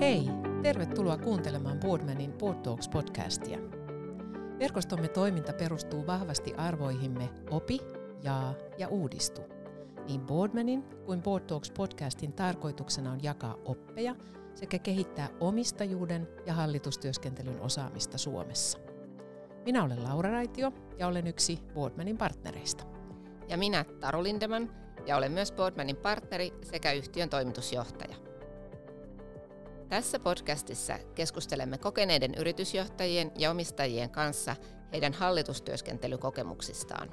Hei, tervetuloa kuuntelemaan Boardmanin Board Talks podcastia. Verkostomme toiminta perustuu vahvasti arvoihimme opi, jaa ja uudistu. Niin Boardmanin kuin Board Talks podcastin tarkoituksena on jakaa oppeja sekä kehittää omistajuuden ja hallitustyöskentelyn osaamista Suomessa. Minä olen Laura Raitio ja olen yksi Boardmanin partnereista. Ja minä Taru Lindeman ja olen myös Boardmanin partneri sekä yhtiön toimitusjohtaja. Tässä podcastissa keskustelemme kokeneiden yritysjohtajien ja omistajien kanssa heidän hallitustyöskentelykokemuksistaan.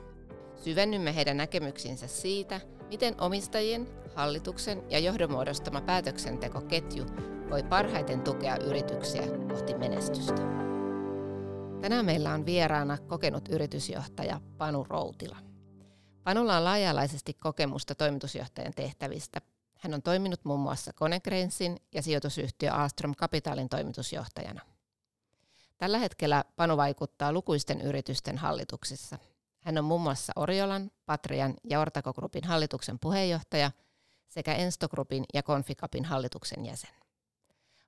Syvennymme heidän näkemyksiinsä siitä, miten omistajien, hallituksen ja johdonmuodostama päätöksentekoketju voi parhaiten tukea yrityksiä kohti menestystä. Tänään meillä on vieraana kokenut yritysjohtaja Panu Routila. Panulla on laaja-alaisesti kokemusta toimitusjohtajan tehtävistä hän on toiminut muun muassa Konecranesin ja sijoitusyhtiö Astrom Capitalin toimitusjohtajana. Tällä hetkellä Panu vaikuttaa lukuisten yritysten hallituksissa. Hän on muun muassa Oriolan, Patrian ja Ortako Groupin hallituksen puheenjohtaja sekä Ensto Groupin ja Conficapin hallituksen jäsen.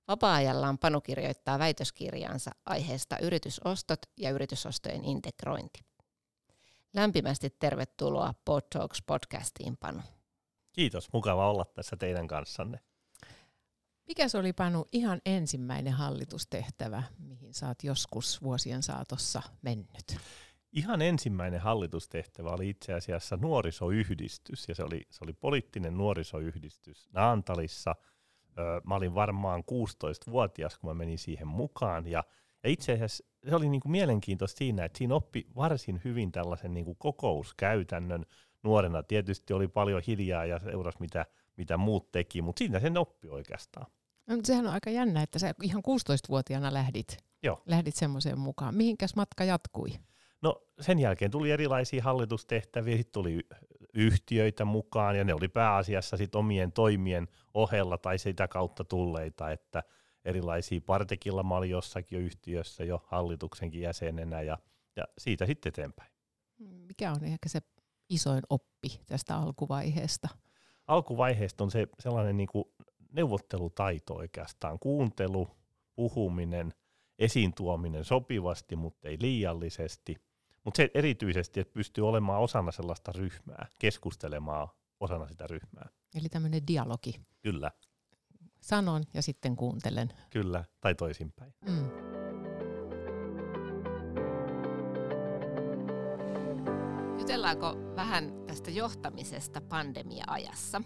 Vapaa-ajallaan Panu kirjoittaa väitöskirjaansa aiheesta yritysostot ja yritysostojen integrointi. Lämpimästi tervetuloa Pod Talks podcastiin, Panu. Kiitos, mukava olla tässä teidän kanssanne. Mikä se oli Panu ihan ensimmäinen hallitustehtävä, mihin oot joskus vuosien saatossa mennyt? Ihan ensimmäinen hallitustehtävä oli itse asiassa nuorisoyhdistys, ja se oli, se oli poliittinen nuorisoyhdistys Naantalissa. Mä olin varmaan 16-vuotias, kun mä menin siihen mukaan, ja, ja itse asiassa se oli niinku mielenkiintoista siinä, että siinä oppi varsin hyvin tällaisen niinku kokouskäytännön, nuorena tietysti oli paljon hiljaa ja seurasi mitä, mitä muut teki, mutta siinä sen oppi oikeastaan. No, sehän on aika jännä, että sä ihan 16-vuotiaana lähdit, Joo. lähdit semmoiseen mukaan. Mihinkäs matka jatkui? No sen jälkeen tuli erilaisia hallitustehtäviä, sitten tuli yhtiöitä mukaan ja ne oli pääasiassa sit omien toimien ohella tai sitä kautta tulleita, että erilaisia partekilla mä olin jossakin jo yhtiössä jo hallituksenkin jäsenenä ja, ja siitä sitten eteenpäin. Mikä on ehkä se isoin oppi tästä alkuvaiheesta? Alkuvaiheesta on se sellainen niin kuin neuvottelutaito oikeastaan, kuuntelu, puhuminen, esiin tuominen sopivasti, mutta ei liiallisesti. Mutta se erityisesti, että pystyy olemaan osana sellaista ryhmää, keskustelemaan osana sitä ryhmää. Eli tämmöinen dialogi. Kyllä. Sanon ja sitten kuuntelen. Kyllä, tai toisinpäin. Mm. Jutellaanko vähän tästä johtamisesta pandemia-ajassa?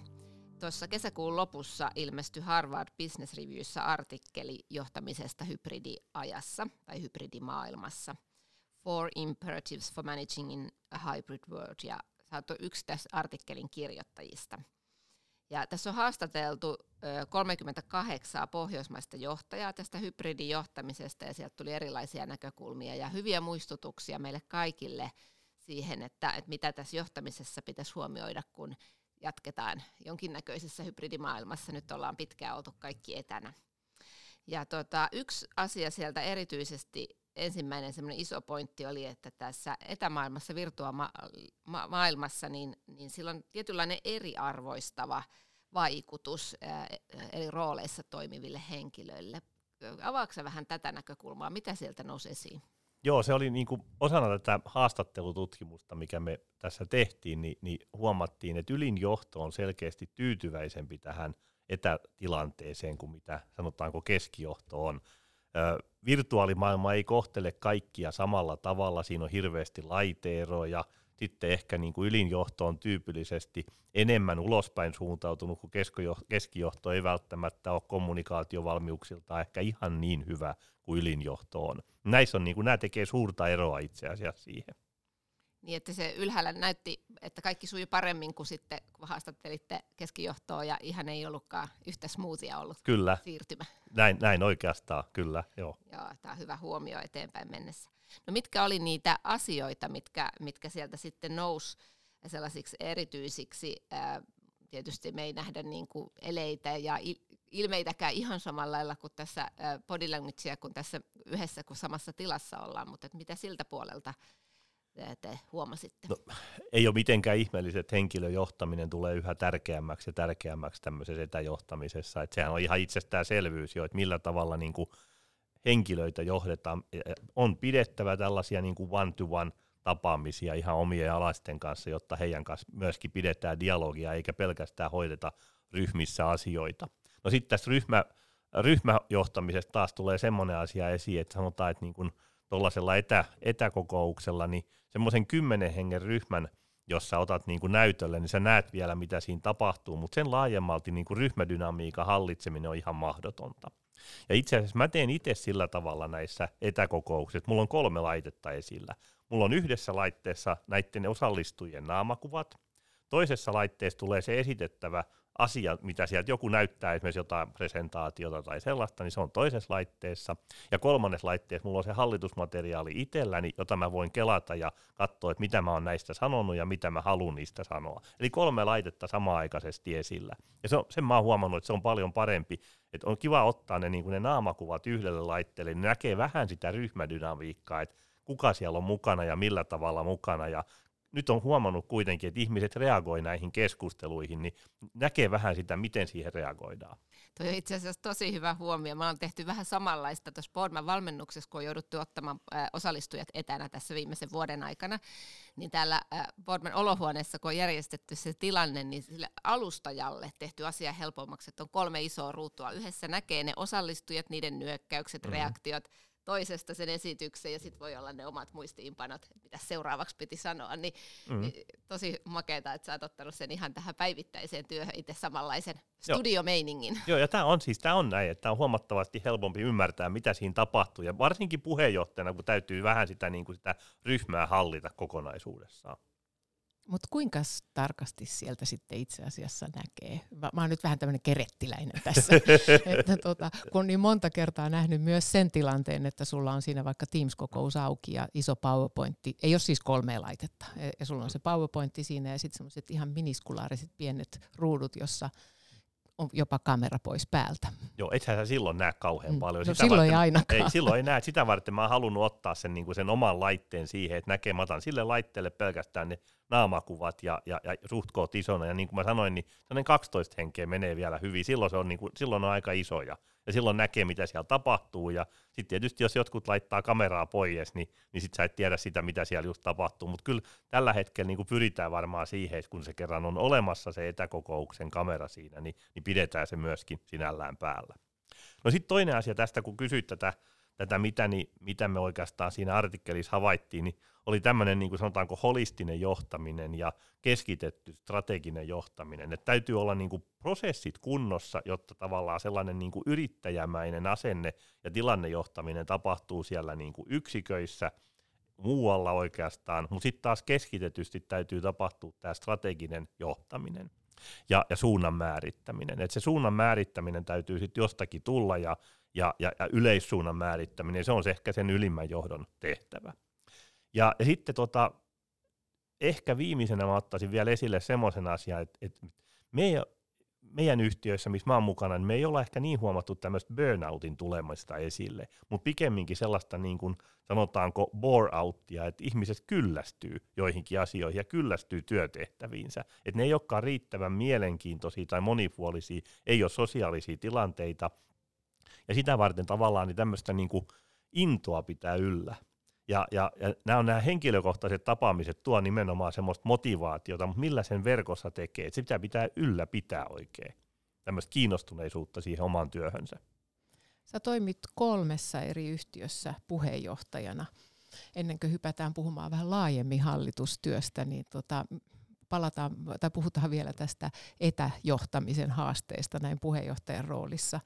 Tuossa kesäkuun lopussa ilmestyi Harvard Business Reviewssä artikkeli johtamisesta hybridiajassa tai hybridimaailmassa. Four Imperatives for Managing in a Hybrid World, ja sä yksi tässä artikkelin kirjoittajista. Ja tässä on haastateltu 38 pohjoismaista johtajaa tästä hybridijohtamisesta, ja sieltä tuli erilaisia näkökulmia ja hyviä muistutuksia meille kaikille – siihen, että, että mitä tässä johtamisessa pitäisi huomioida, kun jatketaan jonkinnäköisessä hybridimaailmassa. Nyt ollaan pitkään oltu kaikki etänä. Ja tota, yksi asia sieltä erityisesti, ensimmäinen semmoinen iso pointti oli, että tässä etämaailmassa, virtuaalimaailmassa, niin, niin sillä on tietynlainen eriarvoistava vaikutus ää, eli rooleissa toimiville henkilöille. Avaatko vähän tätä näkökulmaa, mitä sieltä nousi esiin? Joo, se oli niinku osana tätä haastattelututkimusta, mikä me tässä tehtiin, niin, niin huomattiin, että ylinjohto on selkeästi tyytyväisempi tähän etätilanteeseen kuin mitä sanotaanko keskijohto on. Ö, virtuaalimaailma ei kohtele kaikkia samalla tavalla, siinä on hirveästi laiteeroja, sitten ehkä niin kuin ylinjohto on tyypillisesti enemmän ulospäin suuntautunut, kun keskijohto ei välttämättä ole kommunikaatiovalmiuksilta ehkä ihan niin hyvä kuin ylinjohto on. Näissä on, niin kuin, nämä tekee suurta eroa itse asiassa siihen. Niin, että se ylhäällä näytti, että kaikki sujui paremmin kuin sitten, kun haastattelitte keskijohtoa ja ihan ei ollutkaan yhtä smoothia ollut kyllä. siirtymä. Näin, näin oikeastaan, kyllä, joo. Joo, tämä on hyvä huomio eteenpäin mennessä. No mitkä oli niitä asioita, mitkä, mitkä sieltä sitten nousi sellaisiksi erityisiksi, ää, tietysti me ei nähdä niin kuin eleitä ja ilmeitäkään ihan samalla lailla kuin tässä body languagea, kun tässä yhdessä kuin samassa tilassa ollaan, mutta mitä siltä puolelta te huomasitte? No, ei ole mitenkään ihmeellistä, että henkilöjohtaminen tulee yhä tärkeämmäksi ja tärkeämmäksi tämmöisessä etäjohtamisessa. Että sehän on ihan itsestäänselvyys jo, että millä tavalla niin kuin henkilöitä johdetaan. On pidettävä tällaisia niin kuin one-to-one tapaamisia ihan omien alaisten kanssa, jotta heidän kanssa myöskin pidetään dialogia, eikä pelkästään hoideta ryhmissä asioita. No sitten tässä ryhmä, ryhmäjohtamisesta taas tulee semmoinen asia esiin, että sanotaan, että niin kuin tuollaisella etä, etäkokouksella, niin semmoisen kymmenen hengen ryhmän, jos sä otat niin kuin näytölle, niin sä näet vielä, mitä siinä tapahtuu, mutta sen laajemmalti niin kuin ryhmädynamiikan hallitseminen on ihan mahdotonta. Ja itse asiassa mä teen itse sillä tavalla näissä etäkokouksissa, mulla on kolme laitetta esillä. Mulla on yhdessä laitteessa näiden osallistujien naamakuvat, toisessa laitteessa tulee se esitettävä asia, mitä sieltä joku näyttää, esimerkiksi jotain presentaatiota tai sellaista, niin se on toisessa laitteessa. Ja kolmannessa laitteessa mulla on se hallitusmateriaali itselläni, jota mä voin kelata ja katsoa, että mitä mä oon näistä sanonut ja mitä mä haluan niistä sanoa. Eli kolme laitetta samaaikaisesti esillä. Ja se on, sen mä oon huomannut, että se on paljon parempi. Että on kiva ottaa ne, niin ne naamakuvat yhdelle laitteelle, niin näkee vähän sitä ryhmädynamiikkaa, että kuka siellä on mukana ja millä tavalla mukana ja nyt on huomannut kuitenkin, että ihmiset reagoi näihin keskusteluihin, niin näkee vähän sitä, miten siihen reagoidaan. Tuo on itse asiassa tosi hyvä huomio. Me ollaan tehty vähän samanlaista tuossa Boardman valmennuksessa, kun on jouduttu ottamaan osallistujat etänä tässä viimeisen vuoden aikana. Niin täällä Boardman olohuoneessa, kun on järjestetty se tilanne, niin sille alustajalle tehty asia helpommaksi, että on kolme isoa ruutua. Yhdessä näkee ne osallistujat, niiden nyökkäykset, mm-hmm. reaktiot, toisesta sen esityksen ja sitten voi olla ne omat muistiinpanot, mitä seuraavaksi piti sanoa, niin, mm. niin tosi makeeta, että sä oot ottanut sen ihan tähän päivittäiseen työhön itse samanlaisen studiomeiningin. Joo, ja tämä on siis tää on näin, että on huomattavasti helpompi ymmärtää, mitä siinä tapahtuu, ja varsinkin puheenjohtajana, kun täytyy vähän sitä, niin kuin sitä ryhmää hallita kokonaisuudessaan. Mutta kuinka tarkasti sieltä sitten itse asiassa näkee? Mä, mä oon nyt vähän tämmöinen kerettiläinen tässä, että tota, kun niin monta kertaa nähnyt myös sen tilanteen, että sulla on siinä vaikka Teams-kokous auki ja iso PowerPointti, ei ole siis kolme laitetta, e, ja sulla on se PowerPointti siinä ja sitten semmoiset ihan miniskulaariset pienet ruudut, jossa on jopa kamera pois päältä. Joo, ethän sä silloin näe kauhean mm. paljon. No sitä silloin varten, ei ainakaan. Ei, silloin ei näe. Sitä varten mä oon halunnut ottaa sen, niin kuin sen oman laitteen siihen, että näkee, mä otan sille laitteelle pelkästään ne naamakuvat ja, ja, ja suht koot isona. Ja niin kuin mä sanoin, niin 12 henkeä menee vielä hyvin. Silloin, se on, niin kuin, silloin on aika isoja. Ja silloin näkee, mitä siellä tapahtuu. Ja sitten tietysti, jos jotkut laittaa kameraa pois, niin, niin sitten sä et tiedä sitä, mitä siellä just tapahtuu. Mutta kyllä tällä hetkellä niin kuin pyritään varmaan siihen, kun se kerran on olemassa se etäkokouksen kamera siinä, niin, niin pidetään se myöskin sinällään päällä. No sitten toinen asia tästä, kun kysyt tätä, tätä mitä, niin, mitä me oikeastaan siinä artikkelissa havaittiin, niin oli tämmöinen niin kuin sanotaanko holistinen johtaminen ja keskitetty strateginen johtaminen. Että täytyy olla niin kuin prosessit kunnossa, jotta tavallaan sellainen niin kuin yrittäjämäinen asenne ja tilannejohtaminen tapahtuu siellä niin kuin yksiköissä, muualla oikeastaan, mutta sitten taas keskitetysti täytyy tapahtua tämä strateginen johtaminen ja, ja suunnan määrittäminen. Et se suunnan määrittäminen täytyy sitten jostakin tulla ja, ja, ja, ja yleissuunnan määrittäminen, se on se ehkä sen ylimmän johdon tehtävä. Ja, ja sitten tota, ehkä viimeisenä mä ottaisin vielä esille semmoisen asian, että, että me meidän yhtiöissä, missä mä oon mukana, niin me ei olla ehkä niin huomattu tämmöistä burnoutin tulemasta esille, mutta pikemminkin sellaista niin kuin sanotaanko bore outtia, että ihmiset kyllästyy joihinkin asioihin ja kyllästyy työtehtäviinsä. Että ne ei olekaan riittävän mielenkiintoisia tai monipuolisia, ei ole sosiaalisia tilanteita, ja sitä varten tavallaan niin tämmöistä niin kuin intoa pitää yllä. Ja, ja, ja nämä on nämä henkilökohtaiset tapaamiset tuo nimenomaan semmoista motivaatiota, mutta millä sen verkossa tekee, että sitä pitää ylläpitää oikein, tämmöistä kiinnostuneisuutta siihen omaan työhönsä. Sä toimit kolmessa eri yhtiössä puheenjohtajana. Ennen kuin hypätään puhumaan vähän laajemmin hallitustyöstä, niin tota, palataan, tai puhutaan vielä tästä etäjohtamisen haasteesta näin puheenjohtajan roolissa.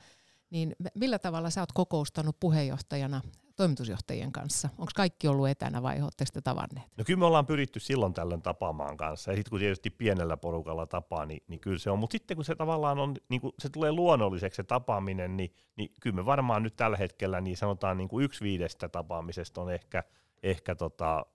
Niin millä tavalla sä oot kokoustanut puheenjohtajana toimitusjohtajien kanssa? Onko kaikki ollut etänä vai oletteko te tavanneet? No kyllä me ollaan pyritty silloin tällöin tapaamaan kanssa. Ja sitten kun tietysti pienellä porukalla tapaa, niin, niin kyllä se on. Mutta sitten kun se tavallaan on, niin kun se tulee luonnolliseksi se tapaaminen, niin, niin kyllä me varmaan nyt tällä hetkellä niin sanotaan niin kuin yksi viidestä tapaamisesta on ehkä, ehkä tota,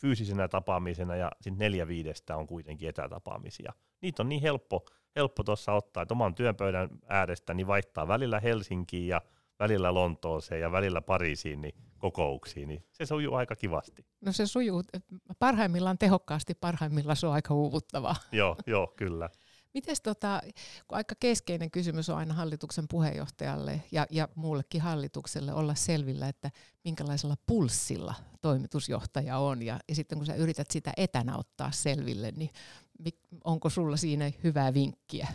fyysisenä tapaamisena ja sitten neljä viidestä on kuitenkin etätapaamisia. Niitä on niin helppo, helppo tuossa ottaa, että oman työpöydän äärestä niin vaihtaa välillä Helsinkiin ja välillä Lontooseen ja välillä Pariisiin niin kokouksiin, niin se sujuu aika kivasti. No se sujuu parhaimmillaan tehokkaasti, parhaimmillaan se on aika uuvuttavaa. joo, joo, kyllä. Mites tota, kun aika keskeinen kysymys on aina hallituksen puheenjohtajalle ja, ja muullekin hallitukselle olla selvillä, että minkälaisella pulssilla toimitusjohtaja on. Ja, ja sitten kun sä yrität sitä etänä ottaa selville, niin onko sulla siinä hyvää vinkkiä?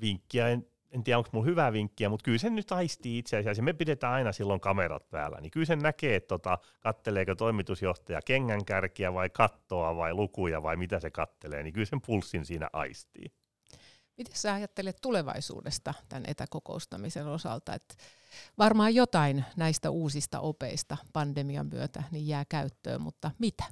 Vinkkiä en, en tiedä, onko mulla hyvää vinkkiä, mutta kyllä sen nyt aistii itse asiassa. Me pidetään aina silloin kamerat päällä, niin kyllä sen näkee, että tota, katteleeko toimitusjohtaja kengän kärkiä vai kattoa vai lukuja vai mitä se kattelee, niin kyllä sen pulssin siinä aistii. Miten sä ajattelet tulevaisuudesta tämän etäkokoustamisen osalta? Että varmaan jotain näistä uusista opeista pandemian myötä niin jää käyttöön, mutta mitä?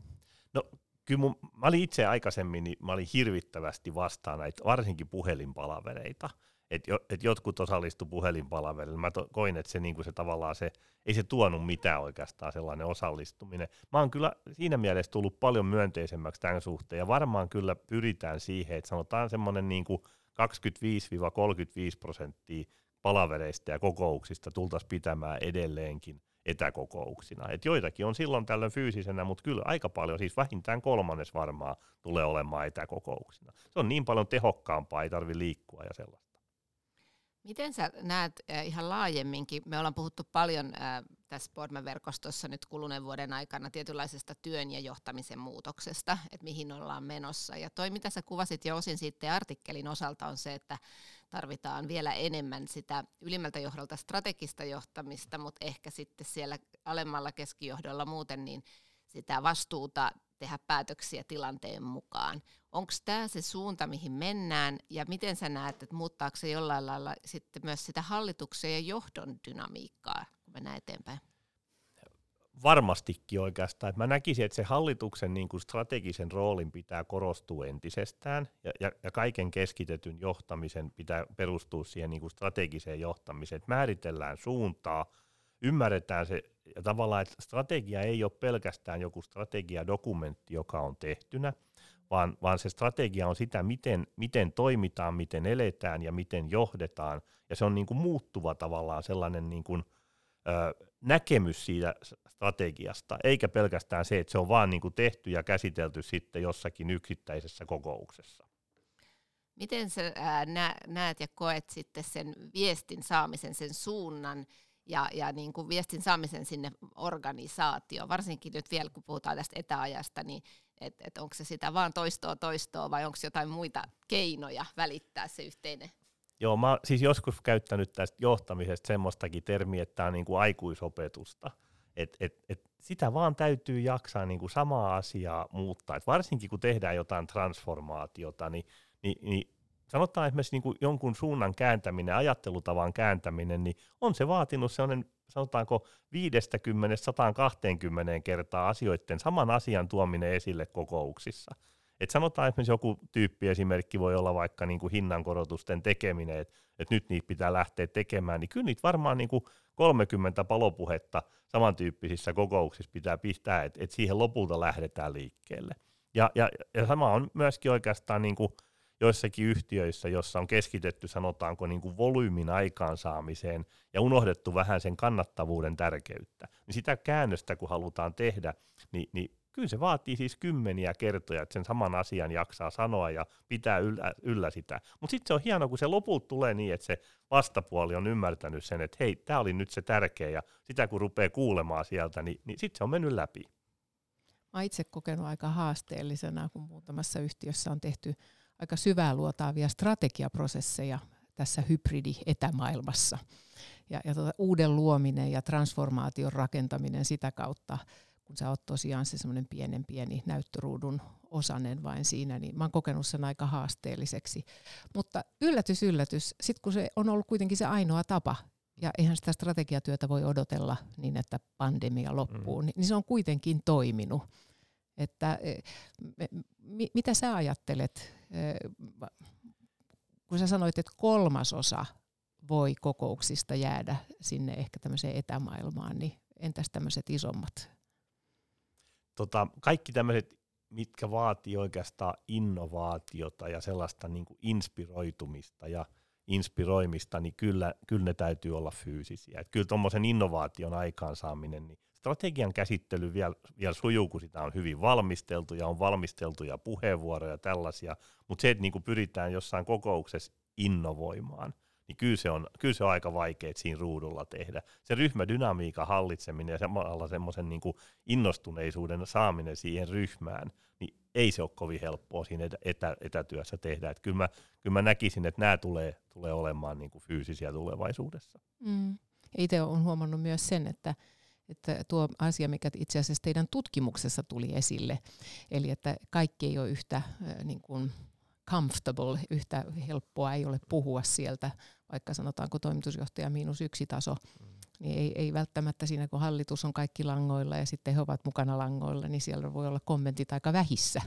No kyllä mun, mä olin itse aikaisemmin, niin mä olin hirvittävästi vastaan näitä varsinkin puhelinpalavereita. Että jo, et jotkut osallistu puhelinpalaverille. Mä to, koin, että se, niinku se tavallaan se, ei se tuonut mitään oikeastaan sellainen osallistuminen. Mä oon kyllä siinä mielessä tullut paljon myönteisemmäksi tämän suhteen, ja varmaan kyllä pyritään siihen, että sanotaan semmoinen niinku 25-35 prosenttia palavereista ja kokouksista tultaisiin pitämään edelleenkin etäkokouksina. Et joitakin on silloin tällöin fyysisenä, mutta kyllä aika paljon, siis vähintään kolmannes varmaan tulee olemaan etäkokouksina. Se on niin paljon tehokkaampaa, ei tarvi liikkua ja sellaista. Miten sä näet äh, ihan laajemminkin, me ollaan puhuttu paljon äh, tässä Boardman-verkostossa nyt kuluneen vuoden aikana tietynlaisesta työn ja johtamisen muutoksesta, että mihin ollaan menossa. Ja toi, mitä sä kuvasit jo osin sitten artikkelin osalta, on se, että tarvitaan vielä enemmän sitä ylimmältä johdolta strategista johtamista, mutta ehkä sitten siellä alemmalla keskijohdolla muuten niin sitä vastuuta tehdä päätöksiä tilanteen mukaan. Onko tämä se suunta, mihin mennään, ja miten sä näet, että muuttaako se jollain lailla sitten myös sitä hallituksen ja johdon dynamiikkaa, mennään eteenpäin? Varmastikin oikeastaan. Mä näkisin, että se hallituksen niin kuin strategisen roolin pitää korostua entisestään, ja, ja, ja kaiken keskitetyn johtamisen pitää perustua siihen niin kuin strategiseen johtamiseen. Että määritellään suuntaa, ymmärretään se, ja tavallaan, että strategia ei ole pelkästään joku strategiadokumentti, joka on tehtynä, vaan, vaan se strategia on sitä, miten, miten toimitaan, miten eletään ja miten johdetaan, ja se on niin kuin muuttuva tavallaan sellainen niin kuin, näkemys siitä strategiasta, eikä pelkästään se, että se on vaan niin kuin tehty ja käsitelty sitten jossakin yksittäisessä kokouksessa. Miten sä näet ja koet sitten sen viestin saamisen, sen suunnan, ja, ja niin kuin viestin saamisen sinne organisaatioon, varsinkin nyt vielä kun puhutaan tästä etäajasta, niin että et onko se sitä vaan toistoa toistoa vai onko jotain muita keinoja välittää se yhteinen Joo, mä oon siis joskus käyttänyt tästä johtamisesta semmoistakin termiä, että tämä on niin kuin aikuisopetusta. Et, et, et sitä vaan täytyy jaksaa niin kuin samaa asiaa muuttaa. Et varsinkin kun tehdään jotain transformaatiota, niin, niin, niin sanotaan esimerkiksi niin kuin jonkun suunnan kääntäminen, ajattelutavan kääntäminen, niin on se vaatinut sellainen, sanotaanko 50-120 kertaa asioiden, saman asian tuominen esille kokouksissa. Et sanotaan esimerkiksi joku tyyppiesimerkki voi olla vaikka niin kuin hinnankorotusten tekeminen, että et nyt niitä pitää lähteä tekemään, niin kyllä niitä varmaan niin kuin 30 palopuhetta samantyyppisissä kokouksissa pitää pistää, että et siihen lopulta lähdetään liikkeelle. Ja, ja, ja sama on myöskin oikeastaan niin kuin joissakin yhtiöissä, jossa on keskitetty sanotaanko niin kuin volyymin aikaansaamiseen ja unohdettu vähän sen kannattavuuden tärkeyttä, niin sitä käännöstä kun halutaan tehdä, niin, niin kyllä se vaatii siis kymmeniä kertoja, että sen saman asian jaksaa sanoa ja pitää yllä, yllä sitä. Mutta sitten se on hienoa, kun se lopulta tulee niin, että se vastapuoli on ymmärtänyt sen, että hei, tämä oli nyt se tärkeä, ja sitä kun rupeaa kuulemaan sieltä, niin, niin sitten se on mennyt läpi. Mä itse kokenut aika haasteellisena, kun muutamassa yhtiössä on tehty aika syvää luotaavia strategiaprosesseja tässä hybridi-etämaailmassa. Ja, ja tuota, uuden luominen ja transformaation rakentaminen sitä kautta, kun sä oot tosiaan se semmoinen pienen pieni näyttöruudun osanen vain siinä, niin mä oon kokenut sen aika haasteelliseksi. Mutta yllätys, yllätys, sitten kun se on ollut kuitenkin se ainoa tapa, ja eihän sitä strategiatyötä voi odotella niin, että pandemia loppuu, mm. niin, niin se on kuitenkin toiminut. Että, e, me, mitä sä ajattelet, e, kun sä sanoit, että kolmasosa voi kokouksista jäädä sinne ehkä tämmöiseen etämaailmaan, niin entäs tämmöiset isommat? Tota, kaikki tämmöiset, mitkä vaatii oikeastaan innovaatiota ja sellaista niin kuin inspiroitumista ja, inspiroimista, niin kyllä, kyllä ne täytyy olla fyysisiä. Et kyllä tuommoisen innovaation aikaansaaminen, niin strategian käsittely vielä, vielä sujuu, kun sitä on hyvin valmisteltu ja on valmisteltuja puheenvuoroja tällaisia, mutta se, että niin pyritään jossain kokouksessa innovoimaan, niin kyllä se on, kyllä se on aika vaikea siinä ruudulla tehdä. Se ryhmädynamiikan hallitseminen ja samalla semmoisen niin innostuneisuuden saaminen siihen ryhmään, niin ei se ole kovin helppoa siinä etä, etä, etätyössä tehdä. Et kyllä, mä, kyllä mä näkisin, että nämä tulee, tulee olemaan niin kuin fyysisiä tulevaisuudessa. Mm. Itse olen huomannut myös sen, että että tuo asia, mikä itse asiassa teidän tutkimuksessa tuli esille, eli että kaikki ei ole yhtä niin kuin comfortable, yhtä helppoa ei ole puhua sieltä, vaikka sanotaanko toimitusjohtaja miinus yksi taso, niin ei, ei välttämättä siinä, kun hallitus on kaikki langoilla ja sitten he ovat mukana langoilla, niin siellä voi olla kommentit aika vähissä.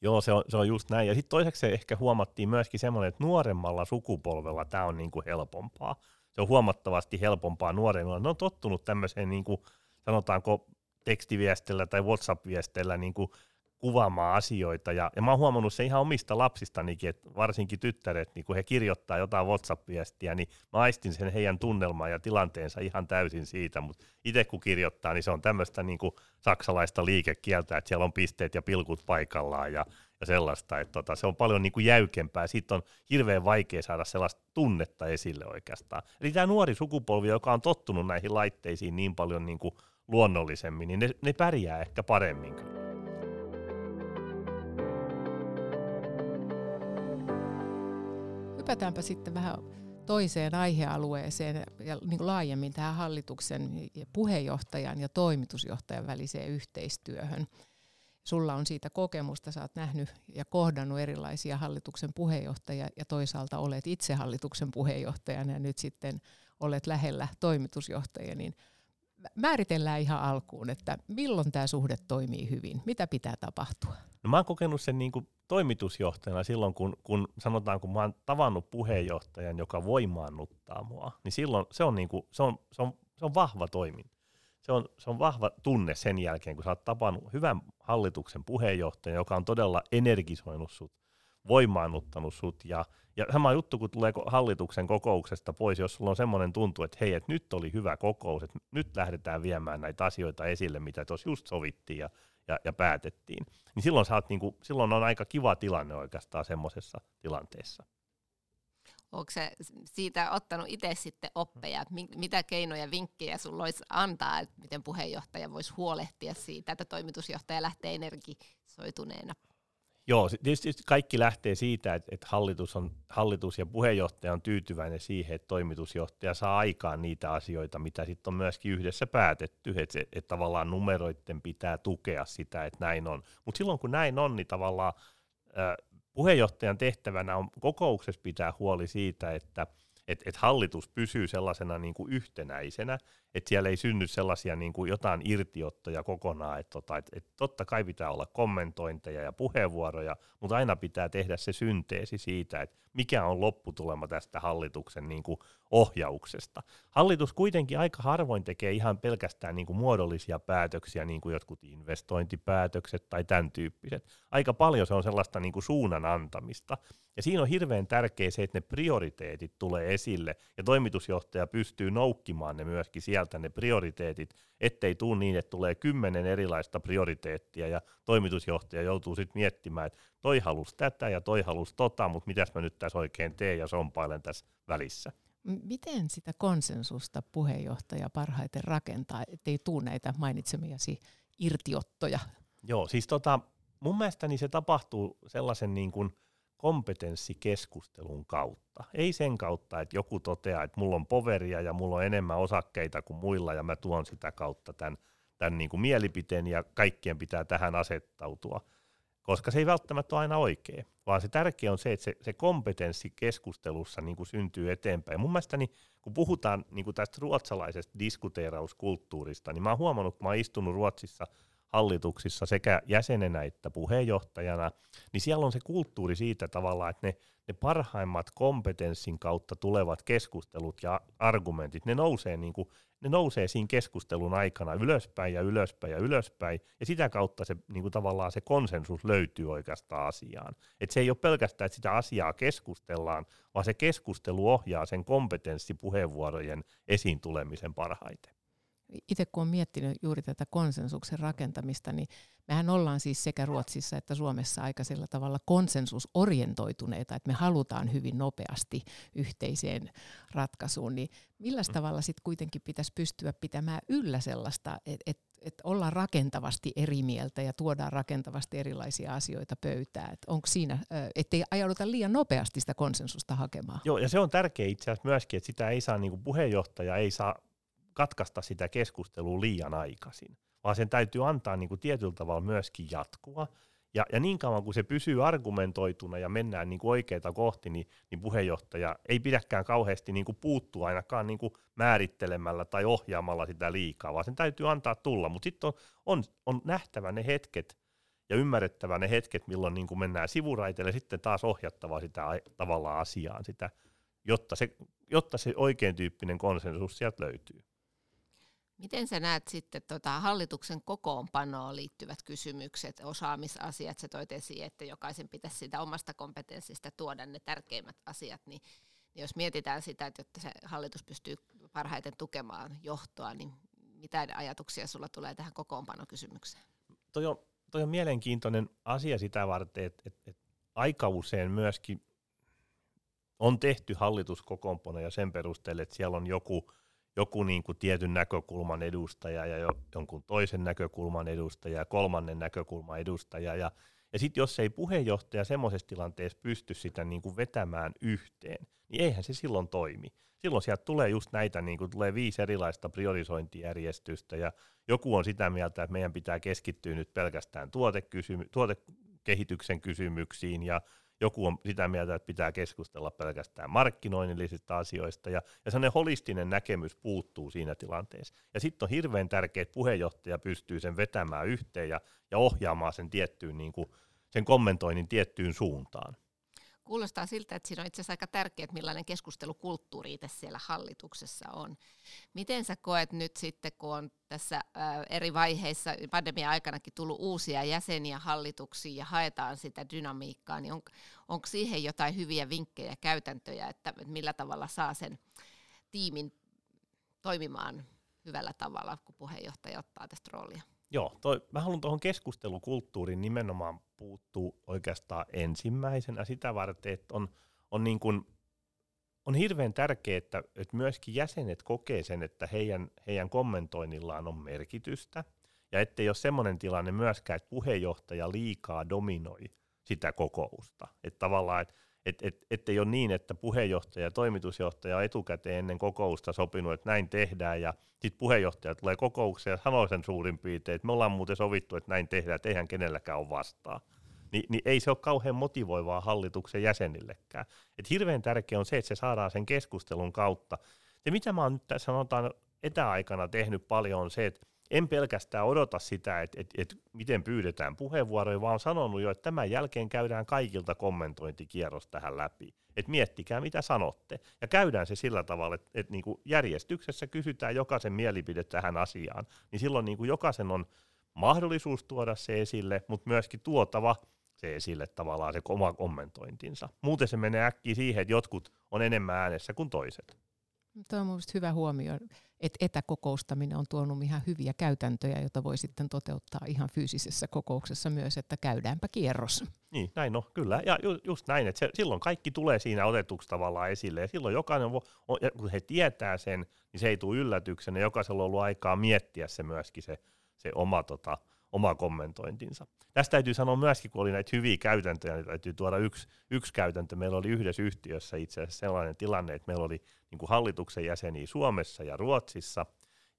Joo, se on, se on just näin. Ja sitten toiseksi se ehkä huomattiin myöskin semmoinen, että nuoremmalla sukupolvella tämä on niinku helpompaa. Se on huomattavasti helpompaa nuoremmilla. Ne on tottunut tämmöiseen, niinku, sanotaanko tekstiviestillä tai WhatsApp-viestillä niinku kuvaamaan asioita. Ja, ja mä oon huomannut se ihan omista lapsistanikin, että varsinkin tyttäret, niin kun he kirjoittaa jotain WhatsApp-viestiä, niin mä aistin sen heidän tunnelmaa ja tilanteensa ihan täysin siitä, mutta itse kun kirjoittaa, niin se on tämmöistä niin saksalaista liikekieltä, että siellä on pisteet ja pilkut paikallaan ja, ja sellaista, että tota, se on paljon niin jäykempää. Siitä on hirveän vaikea saada sellaista tunnetta esille oikeastaan. Eli tämä nuori sukupolvi, joka on tottunut näihin laitteisiin niin paljon niin luonnollisemmin, niin ne, ne pärjää ehkä paremmin kyllä. Hypätäänpä sitten vähän toiseen aihealueeseen ja niin laajemmin tähän hallituksen puheenjohtajan ja toimitusjohtajan väliseen yhteistyöhön. Sulla on siitä kokemusta, sä oot nähnyt ja kohdannut erilaisia hallituksen puheenjohtajia ja toisaalta olet itse hallituksen puheenjohtajana ja nyt sitten olet lähellä toimitusjohtajia, niin määritellään ihan alkuun, että milloin tämä suhde toimii hyvin, mitä pitää tapahtua? No mä oon kokenut sen niin kuin toimitusjohtajana silloin, kun, kun sanotaan, kun mä oon tavannut puheenjohtajan, joka voimaannuttaa mua, niin silloin se on, niin kuin, se on, se on, se on vahva toiminta. Se on, se on vahva tunne sen jälkeen, kun sä oot tavannut hyvän hallituksen puheenjohtajan, joka on todella energisoinut sut, voimaannuttanut sut ja, ja sama juttu, kun tulee hallituksen kokouksesta pois, jos sulla on semmoinen tuntu, että hei, että nyt oli hyvä kokous, että nyt lähdetään viemään näitä asioita esille, mitä tuossa just sovittiin ja ja, ja päätettiin. Niin silloin, saat, niin kuin, silloin on aika kiva tilanne oikeastaan semmoisessa tilanteessa. Onko se siitä ottanut itse sitten oppeja, että mitä keinoja, vinkkejä sinulla olisi antaa, että miten puheenjohtaja voisi huolehtia siitä, että toimitusjohtaja lähtee energisoituneena Joo, tietysti kaikki lähtee siitä, että, hallitus, on, hallitus ja puheenjohtaja on tyytyväinen siihen, että toimitusjohtaja saa aikaan niitä asioita, mitä sitten on myöskin yhdessä päätetty, että, se, että tavallaan numeroiden pitää tukea sitä, että näin on. Mutta silloin kun näin on, niin tavallaan puheenjohtajan tehtävänä on kokouksessa pitää huoli siitä, että että et hallitus pysyy sellaisena niin kuin yhtenäisenä, että siellä ei synny sellaisia niin kuin jotain irtiottoja kokonaan, että tota, et, et totta kai pitää olla kommentointeja ja puheenvuoroja, mutta aina pitää tehdä se synteesi siitä, että mikä on lopputulema tästä hallituksen niin kuin ohjauksesta. Hallitus kuitenkin aika harvoin tekee ihan pelkästään niin kuin muodollisia päätöksiä, niin kuin jotkut investointipäätökset tai tämän tyyppiset. Aika paljon se on sellaista niin kuin suunnan antamista. Ja siinä on hirveän tärkeää se, että ne prioriteetit tulee esille, ja toimitusjohtaja pystyy noukkimaan ne myöskin sieltä ne prioriteetit, ettei tule niin, että tulee kymmenen erilaista prioriteettia, ja toimitusjohtaja joutuu sitten miettimään, että toi halus tätä ja toi halus tota, mutta mitäs mä nyt tässä oikein teen ja sompailen tässä välissä. Miten sitä konsensusta puheenjohtaja parhaiten rakentaa, ettei tule näitä mainitsemiasi irtiottoja? Joo, siis tota, mun mielestäni se tapahtuu sellaisen niin kuin kompetenssikeskustelun kautta. Ei sen kautta, että joku toteaa, että mulla on poveria ja mulla on enemmän osakkeita kuin muilla ja mä tuon sitä kautta tämän, tämän niin kuin mielipiteen ja kaikkien pitää tähän asettautua, koska se ei välttämättä ole aina oikein, vaan se tärkeä on se, että se, se kompetenssi keskustelussa niin kuin syntyy eteenpäin. Mun mielestä niin, kun puhutaan niin kuin tästä ruotsalaisesta diskuteerauskulttuurista, niin mä oon huomannut, kun mä oon istunut Ruotsissa hallituksissa sekä jäsenenä että puheenjohtajana, niin siellä on se kulttuuri siitä tavallaan, että ne, ne parhaimmat kompetenssin kautta tulevat keskustelut ja argumentit, ne nousee, niin kuin, ne nousee siinä keskustelun aikana ylöspäin ja ylöspäin ja ylöspäin, ja sitä kautta se niin kuin tavallaan se konsensus löytyy oikeastaan asiaan. Et se ei ole pelkästään, että sitä asiaa keskustellaan, vaan se keskustelu ohjaa sen kompetenssipuheenvuorojen esiin tulemisen parhaiten itse kun olen miettinyt juuri tätä konsensuksen rakentamista, niin mehän ollaan siis sekä Ruotsissa että Suomessa aika sillä tavalla konsensusorientoituneita, että me halutaan hyvin nopeasti yhteiseen ratkaisuun, niin millä mm. tavalla sitten kuitenkin pitäisi pystyä pitämään yllä sellaista, että et, et ollaan rakentavasti eri mieltä ja tuodaan rakentavasti erilaisia asioita pöytään. Et onko siinä, ettei ajauduta liian nopeasti sitä konsensusta hakemaan? Joo, ja se on tärkeä itse asiassa myöskin, että sitä ei saa, niin kuin puheenjohtaja ei saa katkaista sitä keskustelua liian aikaisin, vaan sen täytyy antaa niin kuin tietyllä tavalla myöskin jatkua. Ja, ja niin kauan kuin se pysyy argumentoituna ja mennään niin kuin oikeita kohti, niin, niin puheenjohtaja ei pidäkään kauheasti niin kuin puuttua ainakaan niin kuin määrittelemällä tai ohjaamalla sitä liikaa, vaan sen täytyy antaa tulla. Mutta sitten on, on, on nähtävä ne hetket ja ymmärrettävä ne hetket, milloin niin kuin mennään sivuraiteille, sitten taas ohjattava sitä tavallaan asiaan, sitä, jotta, se, jotta se oikein tyyppinen konsensus sieltä löytyy. Miten sä näet sitten tota hallituksen kokoonpanoon liittyvät kysymykset, osaamisasiat, se toit esiin, että jokaisen pitäisi sitä omasta kompetenssista tuoda ne tärkeimmät asiat, niin, niin jos mietitään sitä, että jotta se hallitus pystyy parhaiten tukemaan johtoa, niin mitä ajatuksia sulla tulee tähän kokoonpanokysymykseen? Toi on, toi on mielenkiintoinen asia sitä varten, että, että, että aika usein myöskin on tehty hallituskokoonpano ja sen perusteella, että siellä on joku – joku niin kuin tietyn näkökulman edustaja ja jo, jonkun toisen näkökulman edustaja ja kolmannen näkökulman edustaja. Ja, ja sitten jos ei puheenjohtaja semmoisessa tilanteessa pysty sitä niin kuin vetämään yhteen, niin eihän se silloin toimi. Silloin sieltä tulee just näitä, niin kuin tulee viisi erilaista priorisointijärjestystä ja joku on sitä mieltä, että meidän pitää keskittyä nyt pelkästään tuotekysymy- tuotekehityksen kysymyksiin ja joku on sitä mieltä, että pitää keskustella pelkästään markkinoinnillisista asioista, ja, ja sellainen holistinen näkemys puuttuu siinä tilanteessa. Ja sitten on hirveän tärkeää, että puheenjohtaja pystyy sen vetämään yhteen ja, ja ohjaamaan sen tiettyyn niin kuin, sen kommentoinnin tiettyyn suuntaan. Kuulostaa siltä, että siinä on itse asiassa aika tärkeää, että millainen keskustelukulttuuri itse siellä hallituksessa on. Miten sä koet nyt sitten, kun on tässä eri vaiheissa pandemian aikanakin tullut uusia jäseniä hallituksiin ja haetaan sitä dynamiikkaa, niin on, onko siihen jotain hyviä vinkkejä, käytäntöjä, että millä tavalla saa sen tiimin toimimaan hyvällä tavalla, kun puheenjohtaja ottaa tästä roolia? Joo, toi, mä haluan tuohon keskustelukulttuuriin nimenomaan puuttuu oikeastaan ensimmäisenä sitä varten, että on, on, niin kuin, on hirveän tärkeää, että, että myöskin jäsenet kokee sen, että heidän, heidän kommentoinnillaan on merkitystä, ja ettei ole semmoinen tilanne myöskään, että puheenjohtaja liikaa dominoi sitä kokousta. Että tavallaan, että et, et, ettei ole niin, että puheenjohtaja ja toimitusjohtaja on etukäteen ennen kokousta sopinut, että näin tehdään, ja sitten puheenjohtaja tulee kokoukseen ja sanoo sen suurin piirtein, että me ollaan muuten sovittu, että näin tehdään, että eihän kenelläkään ole vastaa. Ni, niin ei se ole kauhean motivoivaa hallituksen jäsenillekään. Et hirveän tärkeää on se, että se saadaan sen keskustelun kautta. Se, mitä mä oon nyt sanotaan etäaikana tehnyt paljon, on se, että en pelkästään odota sitä, että, että, että miten pyydetään puheenvuoroja, vaan sanonut jo, että tämän jälkeen käydään kaikilta kommentointikierros tähän läpi. Että miettikää, mitä sanotte. Ja käydään se sillä tavalla, että, että niin kuin järjestyksessä kysytään jokaisen mielipide tähän asiaan. Niin silloin niin kuin jokaisen on mahdollisuus tuoda se esille, mutta myöskin tuotava se esille tavallaan se oma kommentointinsa. Muuten se menee äkkiä siihen, että jotkut on enemmän äänessä kuin toiset. Tuo on mielestäni hyvä huomio, että etäkokoustaminen on tuonut ihan hyviä käytäntöjä, joita voi sitten toteuttaa ihan fyysisessä kokouksessa myös, että käydäänpä kierros. Niin, näin on, kyllä. Ja ju, just näin, että se, silloin kaikki tulee siinä otetuksi tavallaan esille. Ja silloin jokainen, voi, kun he tietää sen, niin se ei tule yllätyksenä. Jokaisella on ollut aikaa miettiä se myöskin se, se oma tota, oma kommentointinsa. Tästä täytyy sanoa myöskin, kun oli näitä hyviä käytäntöjä, niin täytyy tuoda yksi, yksi käytäntö. Meillä oli yhdessä yhtiössä itse asiassa sellainen tilanne, että meillä oli niin kuin hallituksen jäseniä Suomessa ja Ruotsissa,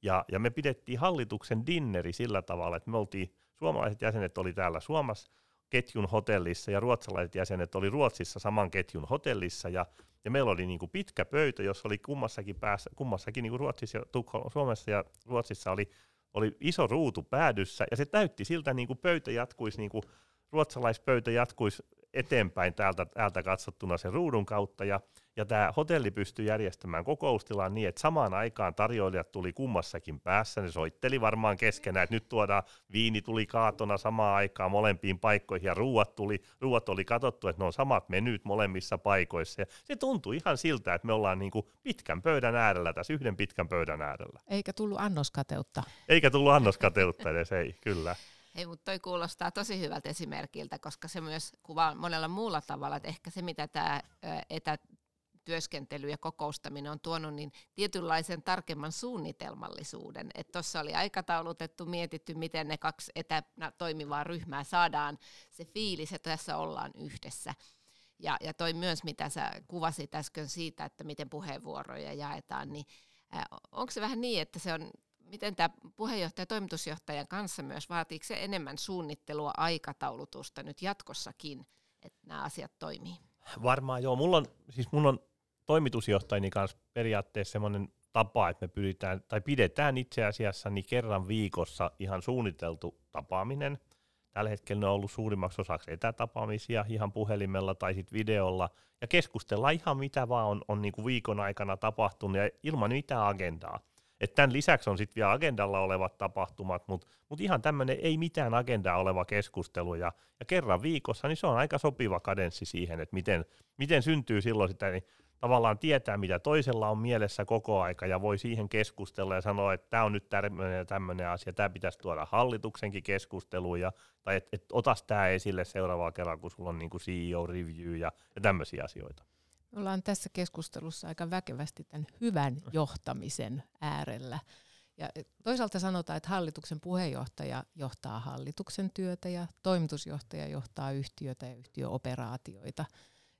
ja, ja me pidettiin hallituksen dinneri sillä tavalla, että me oltiin, suomalaiset jäsenet oli täällä Suomessa ketjun hotellissa ja ruotsalaiset jäsenet oli Ruotsissa saman ketjun hotellissa ja, ja meillä oli niin kuin pitkä pöytä, jossa oli kummassakin päässä, kummassakin niin kuin Ruotsissa ja Suomessa ja Ruotsissa oli oli iso ruutu päädyssä, ja se täytti siltä niin kuin pöytä jatkuisi, niin kuin ruotsalaispöytä jatkuisi eteenpäin täältä, täältä katsottuna sen ruudun kautta, ja, ja tämä hotelli pystyi järjestämään kokoustilaan niin, että samaan aikaan tarjoilijat tuli kummassakin päässä, ne soitteli varmaan keskenään, että nyt tuodaan viini tuli kaatona samaan aikaan molempiin paikkoihin, ja ruuat, tuli, ruuat oli katsottu, että ne on samat menyt molemmissa paikoissa, ja se tuntui ihan siltä, että me ollaan niin kuin pitkän pöydän äärellä tässä, yhden pitkän pöydän äärellä. Eikä tullut annoskateutta. Eikä tullut annoskateutta edes, ei, kyllä. Hei, mutta toi kuulostaa tosi hyvältä esimerkiltä, koska se myös kuvaa monella muulla tavalla, että ehkä se, mitä tämä etätyöskentely ja kokoustaminen on tuonut, niin tietynlaisen tarkemman suunnitelmallisuuden. Tuossa oli aikataulutettu, mietitty, miten ne kaksi etänä toimivaa ryhmää saadaan se fiilis, että tässä ollaan yhdessä. Ja, ja toi myös, mitä sä kuvasit äsken siitä, että miten puheenvuoroja jaetaan, niin onko se vähän niin, että se on miten tämä puheenjohtaja toimitusjohtajan kanssa myös, vaatiiko se enemmän suunnittelua, aikataulutusta nyt jatkossakin, että nämä asiat toimii? Varmaan joo. Mulla on, siis mun on toimitusjohtajani kanssa periaatteessa semmoinen tapa, että me pyritään, tai pidetään itse asiassa niin kerran viikossa ihan suunniteltu tapaaminen. Tällä hetkellä ne on ollut suurimmaksi osaksi etätapaamisia ihan puhelimella tai sitten videolla, ja keskustellaan ihan mitä vaan on, on niin kuin viikon aikana tapahtunut ja ilman mitään agendaa. Et tämän lisäksi on sitten vielä agendalla olevat tapahtumat, mutta mut ihan tämmöinen ei mitään agendaa oleva keskustelu ja, ja kerran viikossa, niin se on aika sopiva kadenssi siihen, että miten, miten syntyy silloin sitä, niin tavallaan tietää, mitä toisella on mielessä koko aika ja voi siihen keskustella ja sanoa, että tämä on nyt tämmöinen ja tämmöinen asia, tämä pitäisi tuoda hallituksenkin keskusteluun ja, tai että et, otas tämä esille seuraavalla kerralla, kun sulla on niin kuin CEO-review ja, ja tämmöisiä asioita. Me ollaan tässä keskustelussa aika väkevästi tämän hyvän johtamisen äärellä. Ja toisaalta sanotaan, että hallituksen puheenjohtaja johtaa hallituksen työtä ja toimitusjohtaja johtaa yhtiötä ja yhtiöoperaatioita.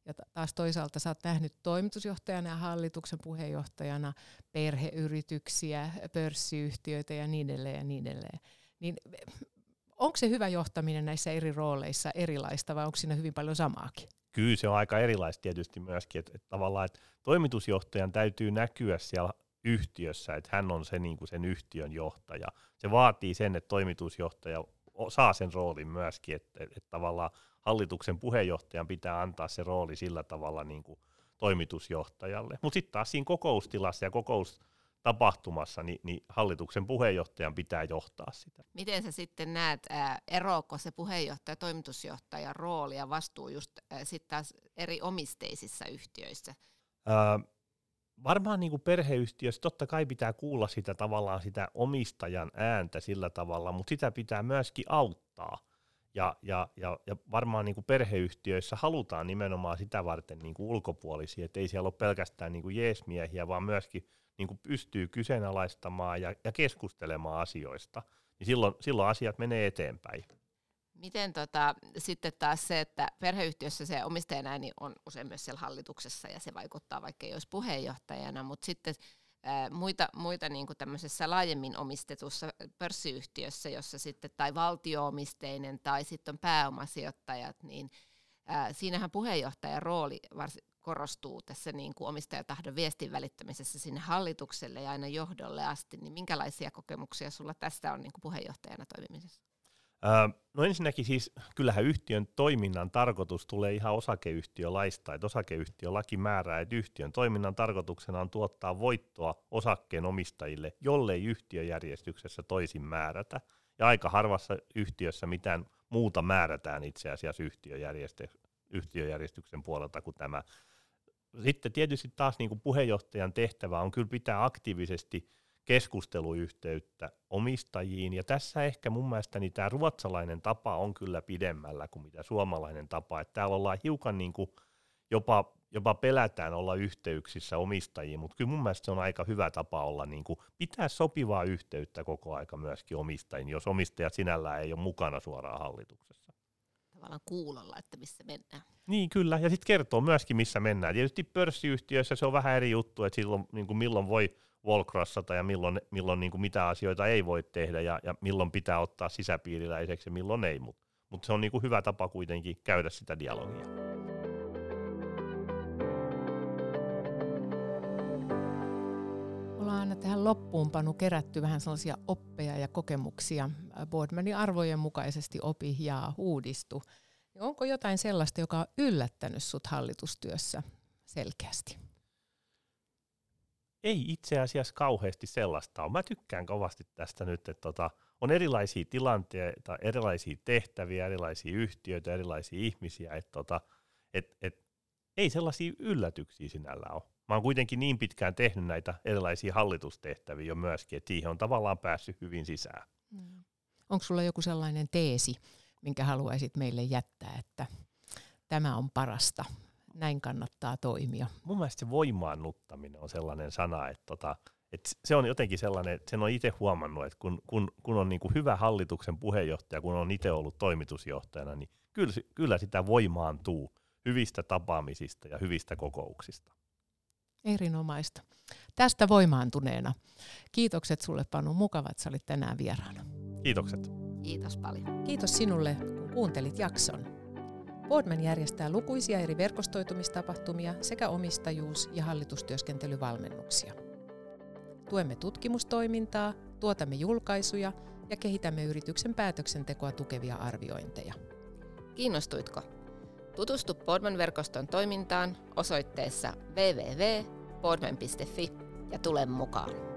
Ja taas toisaalta sä oot nähnyt toimitusjohtajana ja hallituksen puheenjohtajana perheyrityksiä, pörssiyhtiöitä ja niin edelleen ja niin edelleen. Niin onko se hyvä johtaminen näissä eri rooleissa erilaista vai onko siinä hyvin paljon samaakin? kyllä se on aika erilaista tietysti myöskin, että, että tavallaan että toimitusjohtajan täytyy näkyä siellä yhtiössä, että hän on se niin kuin sen yhtiön johtaja. Se vaatii sen, että toimitusjohtaja saa sen roolin myöskin, että, että, tavallaan hallituksen puheenjohtajan pitää antaa se rooli sillä tavalla niin kuin toimitusjohtajalle. Mutta sitten taas siinä kokoustilassa ja kokous tapahtumassa, niin, niin hallituksen puheenjohtajan pitää johtaa sitä. Miten sä sitten näet, ää, eroako se puheenjohtaja, toimitusjohtajan rooli ja vastuu just sitten taas eri omisteisissa yhtiöissä? Ää, varmaan niin kuin perheyhtiössä totta kai pitää kuulla sitä tavallaan sitä omistajan ääntä sillä tavalla, mutta sitä pitää myöskin auttaa. Ja, ja, ja, ja varmaan niin kuin perheyhtiöissä halutaan nimenomaan sitä varten niin kuin ulkopuolisia, että ei siellä ole pelkästään niin kuin jeesmiehiä, vaan myöskin niin kuin pystyy kyseenalaistamaan ja, ja keskustelemaan asioista, niin silloin, silloin asiat menee eteenpäin. Miten tota, sitten taas se, että perheyhtiössä se omistajan ääni on usein myös siellä hallituksessa ja se vaikuttaa vaikka ei olisi puheenjohtajana, mutta sitten muita, muita niin kuin tämmöisessä laajemmin omistetussa pörssiyhtiössä, jossa sitten tai valtioomisteinen tai sitten on pääomasijoittajat, niin ää, siinähän puheenjohtajan rooli korostuu tässä niin kuin omistajatahdon viestin välittämisessä sinne hallitukselle ja aina johdolle asti, niin minkälaisia kokemuksia sulla tästä on niin kuin puheenjohtajana toimimisessa? No ensinnäkin siis kyllähän yhtiön toiminnan tarkoitus tulee ihan osakeyhtiölaista, että osakeyhtiölaki määrää, että yhtiön toiminnan tarkoituksena on tuottaa voittoa osakkeen omistajille, jollei yhtiöjärjestyksessä toisin määrätä. Ja aika harvassa yhtiössä mitään muuta määrätään itse asiassa yhtiöjärjestyksen puolelta kuin tämä sitten tietysti taas niin kuin puheenjohtajan tehtävä on kyllä pitää aktiivisesti keskusteluyhteyttä omistajiin, ja tässä ehkä mun mielestäni tämä ruotsalainen tapa on kyllä pidemmällä kuin mitä suomalainen tapa, että täällä ollaan hiukan niin kuin jopa, jopa pelätään olla yhteyksissä omistajiin, mutta kyllä mun mielestä se on aika hyvä tapa olla niin kuin, pitää sopivaa yhteyttä koko aika myöskin omistajiin, jos omistajat sinällään ei ole mukana suoraan hallituksessa. Tavallaan kuulolla, että missä mennään. Niin kyllä, ja sitten kertoo myöskin missä mennään. Tietysti pörssiyhtiöissä se on vähän eri juttu, että silloin niin kuin milloin voi volkrassata ja milloin, milloin niin kuin mitä asioita ei voi tehdä ja, ja milloin pitää ottaa sisäpiiriläiseksi ja milloin ei, mutta mut se on niin kuin hyvä tapa kuitenkin käydä sitä dialogia. Ollaan aina tähän loppuun panu kerätty vähän sellaisia oppeja ja kokemuksia. Boardmanin arvojen mukaisesti opi ja uudistu. Onko jotain sellaista, joka on yllättänyt sut hallitustyössä selkeästi? Ei itse asiassa kauheasti sellaista ole. Mä tykkään kovasti tästä nyt, että tota, on erilaisia tilanteita, erilaisia tehtäviä, erilaisia yhtiöitä, erilaisia ihmisiä, että tota, et, et, ei sellaisia yllätyksiä sinällä ole. Mä oon kuitenkin niin pitkään tehnyt näitä erilaisia hallitustehtäviä jo myöskin, että siihen on tavallaan päässyt hyvin sisään. Mm. Onko sulla joku sellainen teesi, minkä haluaisit meille jättää, että tämä on parasta, näin kannattaa toimia? Mun mielestä se voimaannuttaminen on sellainen sana, että tota, et se on jotenkin sellainen, että sen on itse huomannut, että kun, kun, kun on niinku hyvä hallituksen puheenjohtaja, kun on itse ollut toimitusjohtajana, niin kyllä, kyllä sitä voimaantuu hyvistä tapaamisista ja hyvistä kokouksista. Erinomaista. Tästä voimaantuneena. Kiitokset sulle Panu, mukavat sä olit tänään vieraana. Kiitokset. Kiitos paljon. Kiitos sinulle, kun kuuntelit jakson. Boardman järjestää lukuisia eri verkostoitumistapahtumia sekä omistajuus- ja hallitustyöskentelyvalmennuksia. Tuemme tutkimustoimintaa, tuotamme julkaisuja ja kehitämme yrityksen päätöksentekoa tukevia arviointeja. Kiinnostuitko? Tutustu Boardman-verkoston toimintaan osoitteessa www.boardman.fi ja tule mukaan.